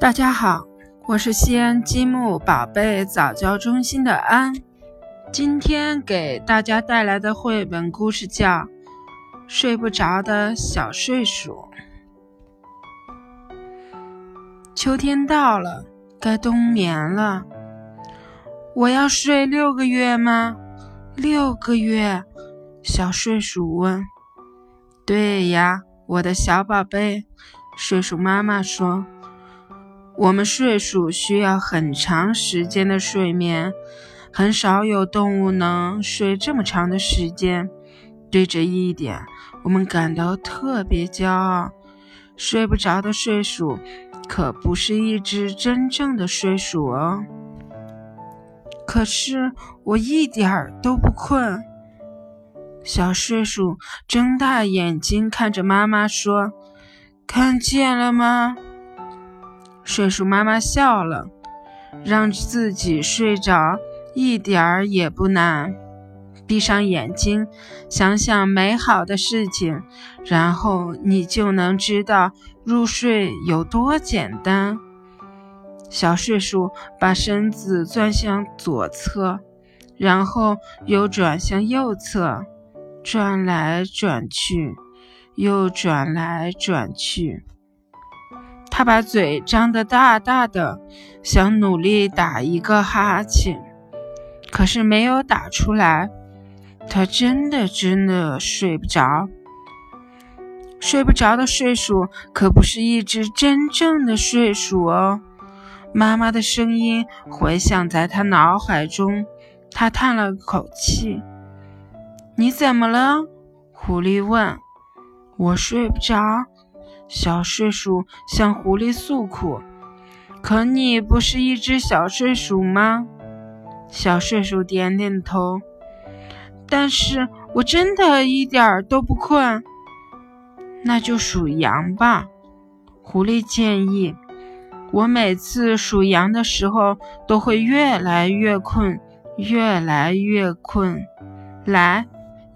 大家好，我是西安积木宝贝早教中心的安。今天给大家带来的绘本故事叫《睡不着的小睡鼠》。秋天到了，该冬眠了。我要睡六个月吗？六个月，小睡鼠问。对呀，我的小宝贝，睡鼠妈妈说。我们睡鼠需要很长时间的睡眠，很少有动物能睡这么长的时间。对这一点，我们感到特别骄傲。睡不着的睡鼠可不是一只真正的睡鼠哦。可是我一点儿都不困。小睡鼠睁大眼睛看着妈妈说：“看见了吗？”睡鼠妈妈笑了，让自己睡着一点儿也不难。闭上眼睛，想想美好的事情，然后你就能知道入睡有多简单。小睡鼠把身子转向左侧，然后又转向右侧，转来转去，又转来转去。他把嘴张得大大的，想努力打一个哈欠，可是没有打出来。他真的真的睡不着。睡不着的睡鼠可不是一只真正的睡鼠哦。妈妈的声音回响在他脑海中，他叹了口气：“你怎么了？”狐狸问。“我睡不着。”小睡鼠向狐狸诉苦：“可你不是一只小睡鼠吗？”小睡鼠点点头：“但是我真的一点儿都不困。”那就数羊吧，狐狸建议。我每次数羊的时候，都会越来越困，越来越困。来，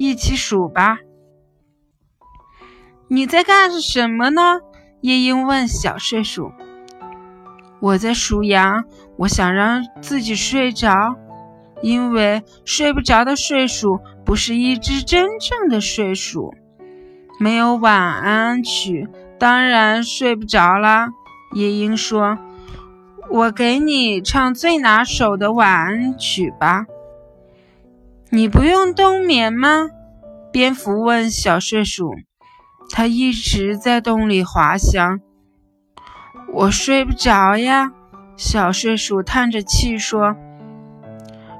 一起数吧。你在干什么呢？夜莺问小睡鼠。我在数羊，我想让自己睡着，因为睡不着的睡鼠不是一只真正的睡鼠。没有晚安曲，当然睡不着啦。夜莺说：“我给你唱最拿手的晚安曲吧。”你不用冬眠吗？蝙蝠问小睡鼠。它一直在洞里滑翔，我睡不着呀。小睡鼠叹着气说：“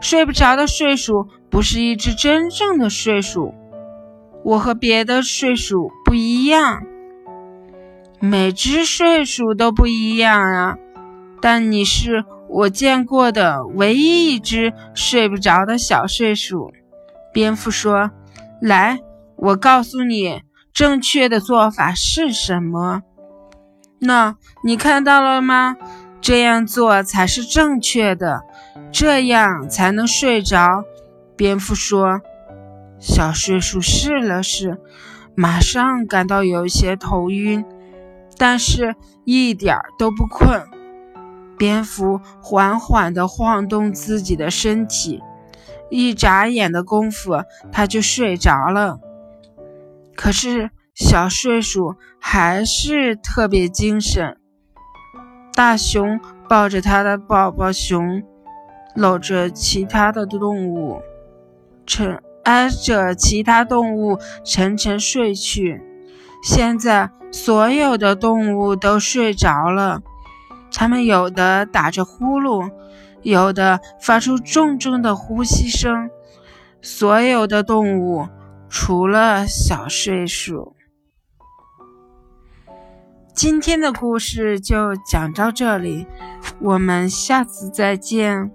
睡不着的睡鼠不是一只真正的睡鼠。我和别的睡鼠不一样，每只睡鼠都不一样啊。但你是我见过的唯一一只睡不着的小睡鼠。”蝙蝠说：“来，我告诉你。”正确的做法是什么？那你看到了吗？这样做才是正确的，这样才能睡着。蝙蝠说：“小睡鼠试了试，马上感到有些头晕，但是一点儿都不困。”蝙蝠缓缓地晃动自己的身体，一眨眼的功夫，它就睡着了。可是小睡鼠还是特别精神。大熊抱着他的宝宝熊，搂着其他的动物，沉挨着其他动物沉沉睡去。现在所有的动物都睡着了，它们有的打着呼噜，有的发出重重的呼吸声。所有的动物。除了小睡鼠，今天的故事就讲到这里，我们下次再见。